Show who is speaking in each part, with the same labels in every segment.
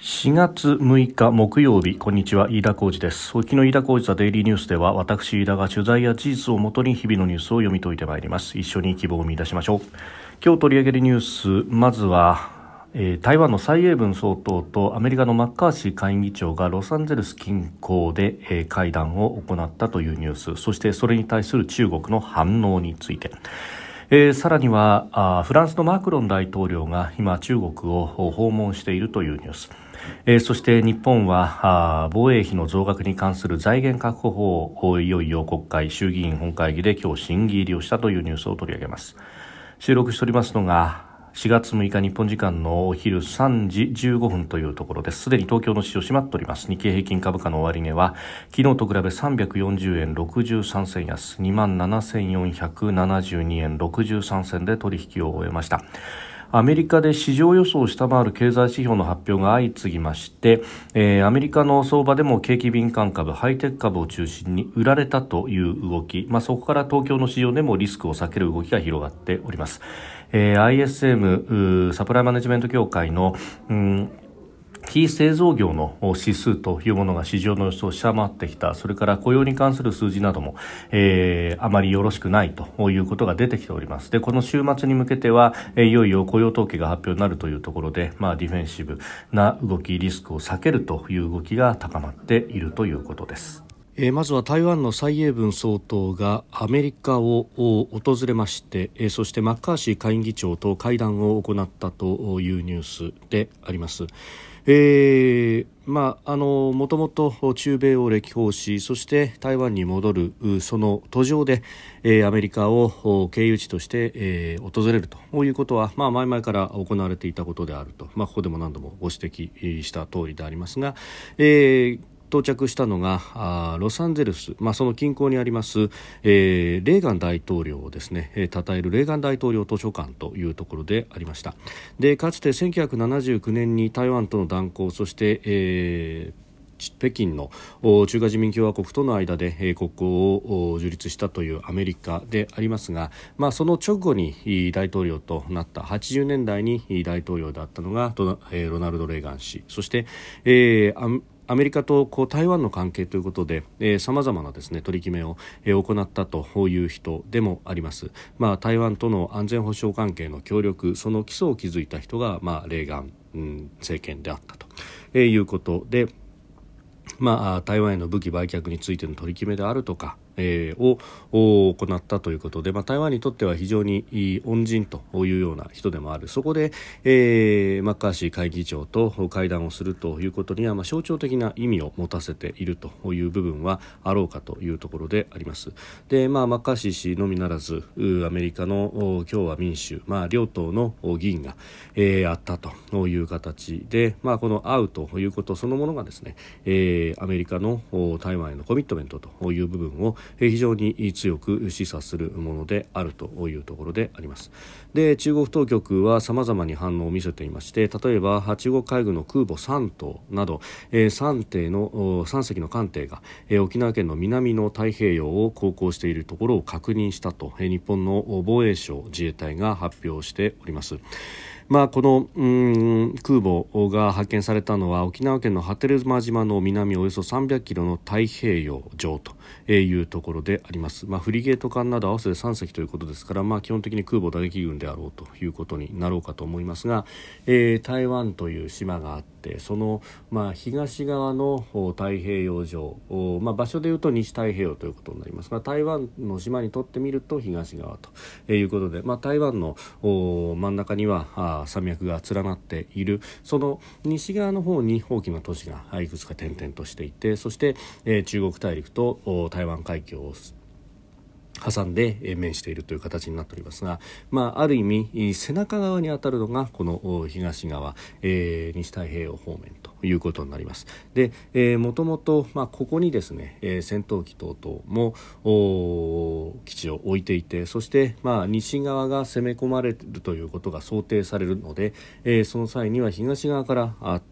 Speaker 1: 4月6日木曜日こんにちは飯田浩二です。沖の飯田浩二ザデイリーニュースでは私飯田が取材や事実をもとに日々のニュースを読み解いてまいります。一緒に希望を見出しましょう。今日取り上げるニュースまずはえー、台湾の蔡英文総統とアメリカのマッカーシー下院議長がロサンゼルス近郊で、えー、会談を行ったというニュース。そしてそれに対する中国の反応について。えー、さらにはあフランスのマクロン大統領が今中国を訪問しているというニュース。えー、そして日本はあ防衛費の増額に関する財源確保法をいよいよ国会衆議院本会議で今日審議入りをしたというニュースを取り上げます。収録しておりますのが4月6日日本時間のお昼3時15分というところです。すでに東京の市場閉まっております。日経平均株価の終値は昨日と比べ340円63銭安27,472円63銭で取引を終えました。アメリカで市場予想を下回る経済指標の発表が相次ぎまして、えー、アメリカの相場でも景気敏感株、ハイテク株を中心に売られたという動き、まあ、そこから東京の市場でもリスクを避ける動きが広がっております。えー、ISM サプライマネジメント協会の、うん非製造業の指数というものが市場の予想を下回ってきたそれから雇用に関する数字なども、えー、あまりよろしくないということが出てきておりますでこの週末に向けては、いよいよ雇用統計が発表になるというところで、まあ、ディフェンシブな動きリスクを避けるという動きが高まっているということです。え、まずは台湾の蔡英文総統がアメリカを訪れまして、え、そしてマッカーシー下院議長と会談を行ったというニュースであります。えーまあ、あのもともと中米を歴訪しそして台湾に戻るその途上で、えー、アメリカを経由地として、えー、訪れるということは、まあ、前々から行われていたことであると、まあ、ここでも何度もご指摘した通りでありますが、えー到着したのがロサンゼルス、まあ、その近郊にあります、えー、レーガン大統領をですね、えー、称えるレーガン大統領図書館というところでありました。でかつて1979年に台湾との断交そして、えー北京の中華人民共和国との間で国交を樹立したというアメリカでありますが、まあ、その直後に大統領となった80年代に大統領であったのがロナルド・レーガン氏。そして、えーアメリカとこう台湾の関係ということでさまざまなです、ね、取り決めを、えー、行ったという人でもあります、まあ、台湾との安全保障関係の協力その基礎を築いた人が、まあ、レーガン、うん、政権であったと、えー、いうことで、まあ、台湾への武器売却についての取り決めであるとかえー、を行ったということで、まあ、台湾にとっては非常に恩人というような人でもある。そこで、えー、マッカーシー会議長と会談をするということには、まあ、象徴的な意味を持たせているという部分はあろうかというところであります。で、まあ、マッカーシー氏のみならずアメリカの共和民主、まあ、両党の議員が、えー、あったという形で、まあ、この会うということそのものがですね、えー、アメリカの台湾へのコミットメントという部分を非常に強く示唆するものであるというところでありますで中国当局はさまざまに反応を見せていまして例えば中国海軍の空母3島など、え3艇の3隻の艦艇が、沖縄県の南の太平洋を航行しているところを確認したと、日本の防衛省自衛隊が発表しております。まあ、このうん空母が発見されたのは沖縄県の波照間島の南およそ300キロの太平洋上というところであります、まあ、フリゲート艦など合わせて3隻ということですから、まあ、基本的に空母打撃軍であろうということになろうかと思いますが、えー、台湾という島があっててその、まあ、東側の太平洋上、まあ、場所でいうと西太平洋ということになります。が台湾の島にとってみると東側ということで、まあ、台湾の真ん中には山脈が連なっている。その西側の方に大きな都市がいくつか点々としていてそして、え、中国大陸と台湾海峡を挟んで面しているという形になっておりますが、まあ、ある意味背中側に当たるのがこの東側、えー、西太平洋方面ということになります。で、えー、もともと、まあ、ここにですね、えー、戦闘機等々も基地を置いていてそして、まあ、西側が攻め込まれるということが想定されるので、えー、その際には東側から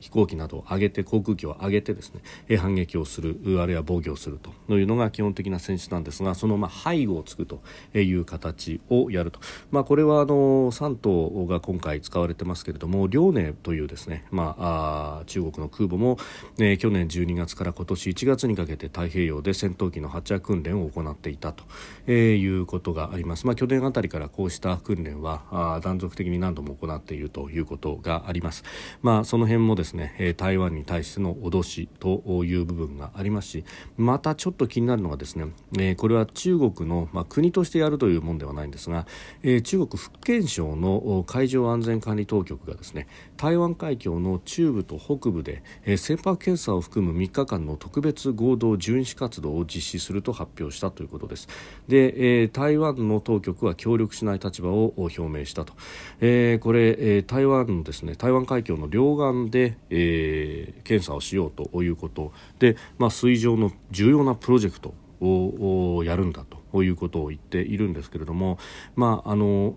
Speaker 1: 飛行機などを上げて航空機を上げてですね、え反撃をするあるいは防御をすると。いうのが基本的な戦術なんですがそのまあ背後をつくという形をやると、まあ、これはあの3島が今回使われてますけれども遼寧というですね、まあ、あ中国の空母も、えー、去年12月から今年1月にかけて太平洋で戦闘機の発着訓練を行っていたと、えー、いうことがあります、まあ、去年あたりからこうした訓練はあ断続的に何度も行っているということがあります、まあ、その辺もですね、えー、台湾に対しての脅しという部分がありますしまたちょっと気になるのがですね、これは中国の、まあ、国としてやるというものではないんですが、中国福建省の海上安全管理当局がですね台湾海峡の中部と北部で、船舶検査を含む3日間の特別合同巡視活動を実施すると発表したということです。で、台湾の当局は協力しない立場を表明したと、えー、これ、えー、台湾ですね台湾海峡の両岸で、えー、検査をしようということで、まあ、水上の重要なプロジェクトをやるんだということを言っているんですけれども、まあ、あの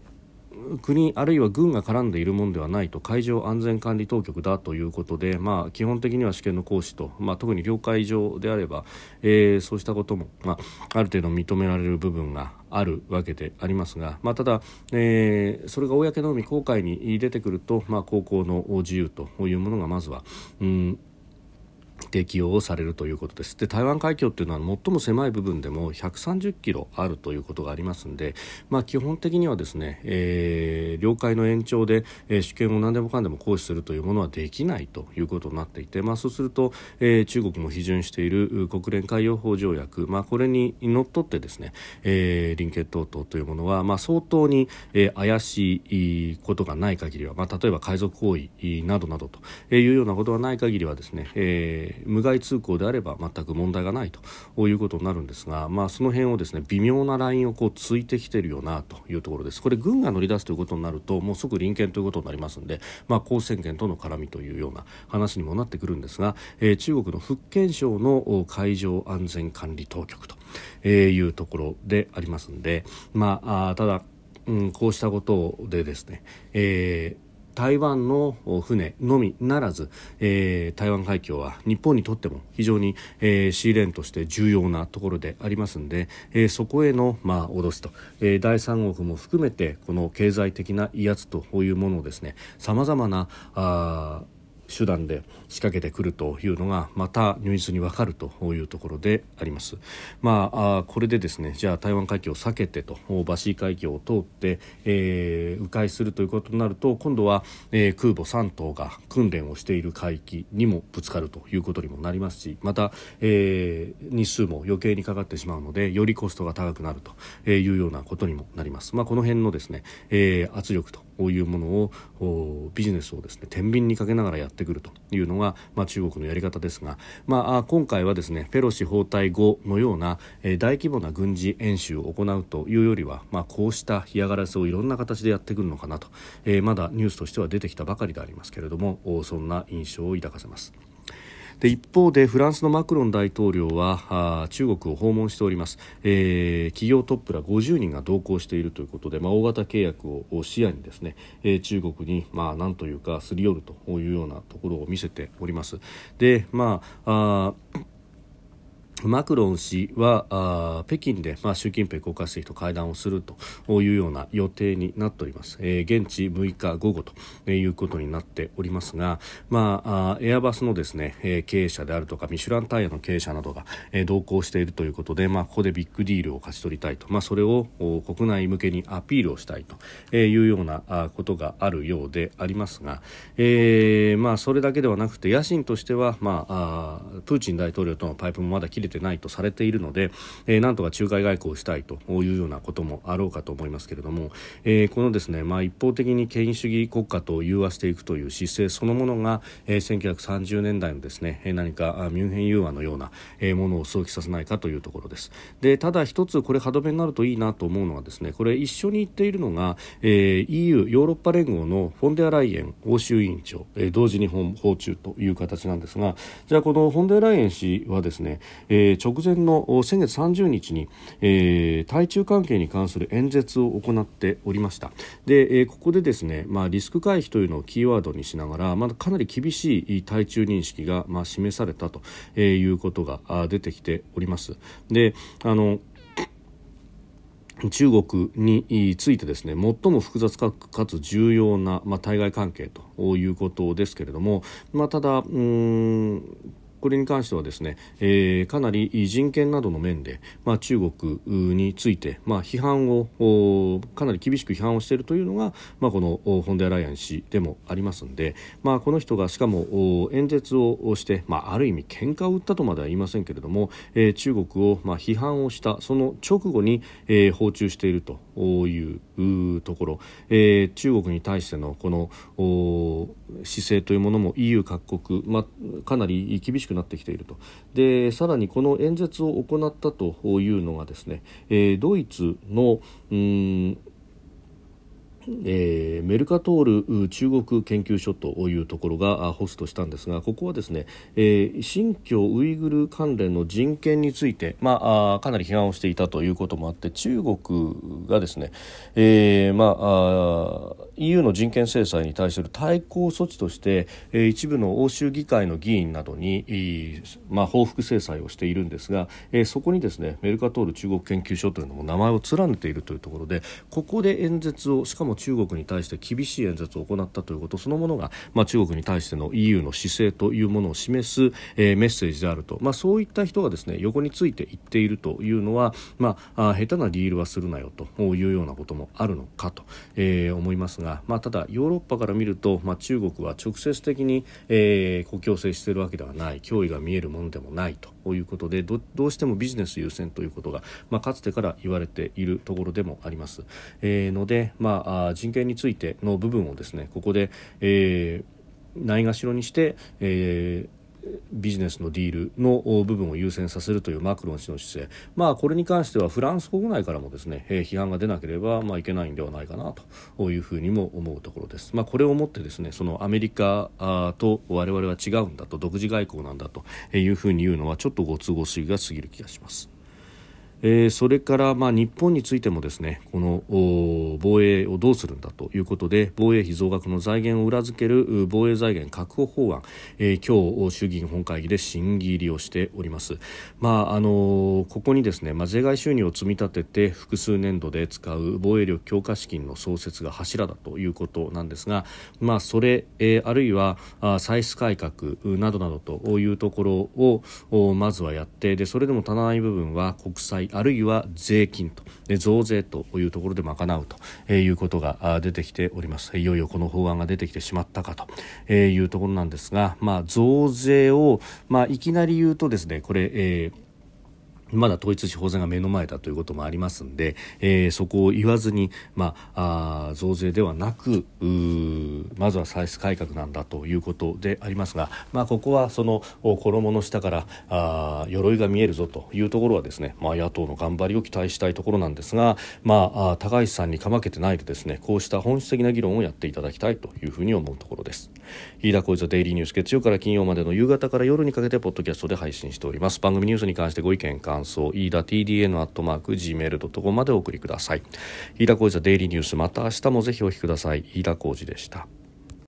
Speaker 1: 国あるいは軍が絡んでいるものではないと海上安全管理当局だということで、まあ、基本的には試験の行使と、まあ、特に領海上であれば、えー、そうしたことも、まあ、ある程度認められる部分があるわけでありますが、まあ、ただ、えー、それが公の海公海に出てくると、まあ、航行の自由というものがまずは、うん適用をされるということです。で台湾海峡というのは最も狭い部分でも130キロあるということがありますので、まあ、基本的にはですね、えー、領海の延長で、えー、主権を何でもかんでも行使するというものはできないということになっていて、まあ、そうすると、えー、中国も批准している国連海洋法条約、まあ、これにのっとってですね、えー、臨決等々というものは、まあ、相当に、えー、怪しいことがない限りは、まあ、例えば海賊行為などなどというようなことがない限りはですね、えー無害通行であれば全く問題がないということになるんですが、まあ、その辺をですね微妙なラインをこうついてきているよなというところです。これ軍が乗り出すということになるともう即臨権ということになりますので、まあ、公選権との絡みというような話にもなってくるんですが、えー、中国の福建省の海上安全管理当局とえいうところでありますので、まあ、あただ、うん、こうしたことでですね、えー台湾の船のみならず、えー、台湾海峡は日本にとっても非常に、えー、シーレーンとして重要なところでありますので、えー、そこへの、まあ、脅しと、えー、第三国も含めてこの経済的な威圧というものをですねさまざまなあ手段で仕掛けてくるというのがまた如実に分かるというところであります。まあ、あこれでですねじゃあ台湾海峡を避けてとバシー海峡を通って、えー、迂回するということになると今度は、えー、空母3頭が訓練をしている海域にもぶつかるということにもなりますしまた、えー、日数も余計にかかってしまうのでよりコストが高くなるというようなことにもなります。まあ、この辺のですね、えー、圧力というものをビジネスをですね天秤にかけながらやってくるというのが、まあ、中国のやり方ですが、まあ、今回はですねペロシ訪台後のような、えー、大規模な軍事演習を行うというよりは、まあ、こうした嫌がらせをいろんな形でやってくるのかなと、えー、まだニュースとしては出てきたばかりでありますけれどもそんな印象を抱かせます。で一方でフランスのマクロン大統領は中国を訪問しております、えー、企業トップら50人が同行しているということで、まあ、大型契約を視野にですね、えー、中国に、まあ、なんというかすり寄るというようなところを見せております。でまああマクロン氏は北京で、まあ、習近平国家主席と会談をするというような予定になっております、えー、現地6日午後ということになっておりますが、まあ、エアバスのですね、えー、経営者であるとかミシュランタイヤの経営者などが、えー、同行しているということで、まあ、ここでビッグディールを勝ち取りたいと、まあ、それを国内向けにアピールをしたいというようなことがあるようでありますが、えーまあ、それだけではなくて野心としては、まあ、あプーチン大統領とのパイプもまだ切れてないとされているので、えー、なんとか仲介外交をしたいというようなこともあろうかと思いますけれども、えー、このですね、まあ、一方的に権威主義国家と融和していくという姿勢そのものが、えー、1930年代のですね何かミュンヘン融和のような、えー、ものを想起させないかというところです。でただ一つこれ歯止めになるといいなと思うのはですねこれ一緒に言っているのが、えー、EU ヨーロッパ連合のフォンデアライエン欧州委員長、えー、同時に訪中という形なんですがじゃあこのフォンデアライエン氏はですね、ええー、直前の先月30日に、えー、対中関係に関する演説を行っておりました。で、えー、ここでですね、まあ、リスク回避というのをキーワードにしながら、まだかなり厳しい対中認識が、まあ、示されたとえいうことが出てきております。であの中国についてですね最も複雑かつ重要な、まあ、対外関係ということですけれども、まあ、ただうんこれに関してはですね、えー、かなり人権などの面で、まあ、中国について、まあ、批判をかなり厳しく批判をしているというのが、まあ、このフォンデアライアン氏でもありますので、まあ、この人がしかも演説をして、まあ、ある意味喧嘩を打ったとまでは言いませんけれども、えー、中国を、まあ、批判をしたその直後に、えー、訪中しているというところ、えー、中国に対してのこの姿勢というものも EU 各国、まあ、かなり厳しくなってきていると。でさらにこの演説を行ったというのがですね、えー、ドイツのうんえー、メルカトール中国研究所というところがホストしたんですがここはですね、えー、新疆ウイグル関連の人権について、まあ、かなり批判をしていたということもあって中国がですね、えーまあ、あ EU の人権制裁に対する対抗措置として、えー、一部の欧州議会の議員などに、まあ、報復制裁をしているんですが、えー、そこにですねメルカトール中国研究所というのも名前を連ねているというところでここで演説をしかも中国に対して厳しい演説を行ったということそのものが、まあ、中国に対しての EU の姿勢というものを示す、えー、メッセージであると、まあ、そういった人がですね横について言っているというのは、まあ、あ下手なディールはするなよというようなこともあるのかと、えー、思いますが、まあ、ただヨーロッパから見ると、まあ、中国は直接的に、えー、国境を接しているわけではない脅威が見えるものでもないということでどうしてもビジネス優先ということが、まあ、かつてから言われているところでもあります。えー、ので、まあ、人権についての部分をですねここで、えー、ないがしろにして、えービジネスのディールの部分を優先させるというマクロン氏の姿勢、まあ、これに関してはフランス国内からもですね、批判が出なければ、まあ、いけないんではないかなというふうにも思うところです。まあ、これをもってですねそのアメリカと我々は違うんだと独自外交なんだというふうに言うのはちょっとご都合主義が過ぎる気がします。えー、それからまあ日本についてもですねこの防衛をどうするんだということで防衛費増額の財源を裏付ける防衛財源確保法案、えー、今日衆議院本会議で審議入りをしております。まああのここにですね、まあ、税外収入を積み立てて複数年度で使う防衛力強化資金の創設が柱だということなんですが、まあ、それ、えー、あるいはあ歳出改革などなどというところをまずはやってでそれでも足らない部分は国債あるいは税金と。増税というところで賄うということが出てきております。いよいよこの法案が出てきてしまったかというところなんですが、まあ、増税を、まあ、いきなり言うとですねこれ、えーまだ統一地方選が目の前だということもありますので、えー、そこを言わずに、まあ、あ増税ではなくまずは歳出改革なんだということでありますが、まあ、ここはその衣の下からあ鎧が見えるぞというところはですね、まあ、野党の頑張りを期待したいところなんですが、まあ、あ高市さんにかまけてないでですねこうした本質的な議論をやっていただきたいというふうに思うところです。飯田浩司デイリーニュース月曜から金曜までの夕方から夜にかけてポッドキャストで配信しております。番組ニュースに関してご意見感想飯田 TDN アットマーク Gmail.com までお送りください。飯田浩司デイリーニュースまた明日もぜひお聞きください。飯田浩司でした。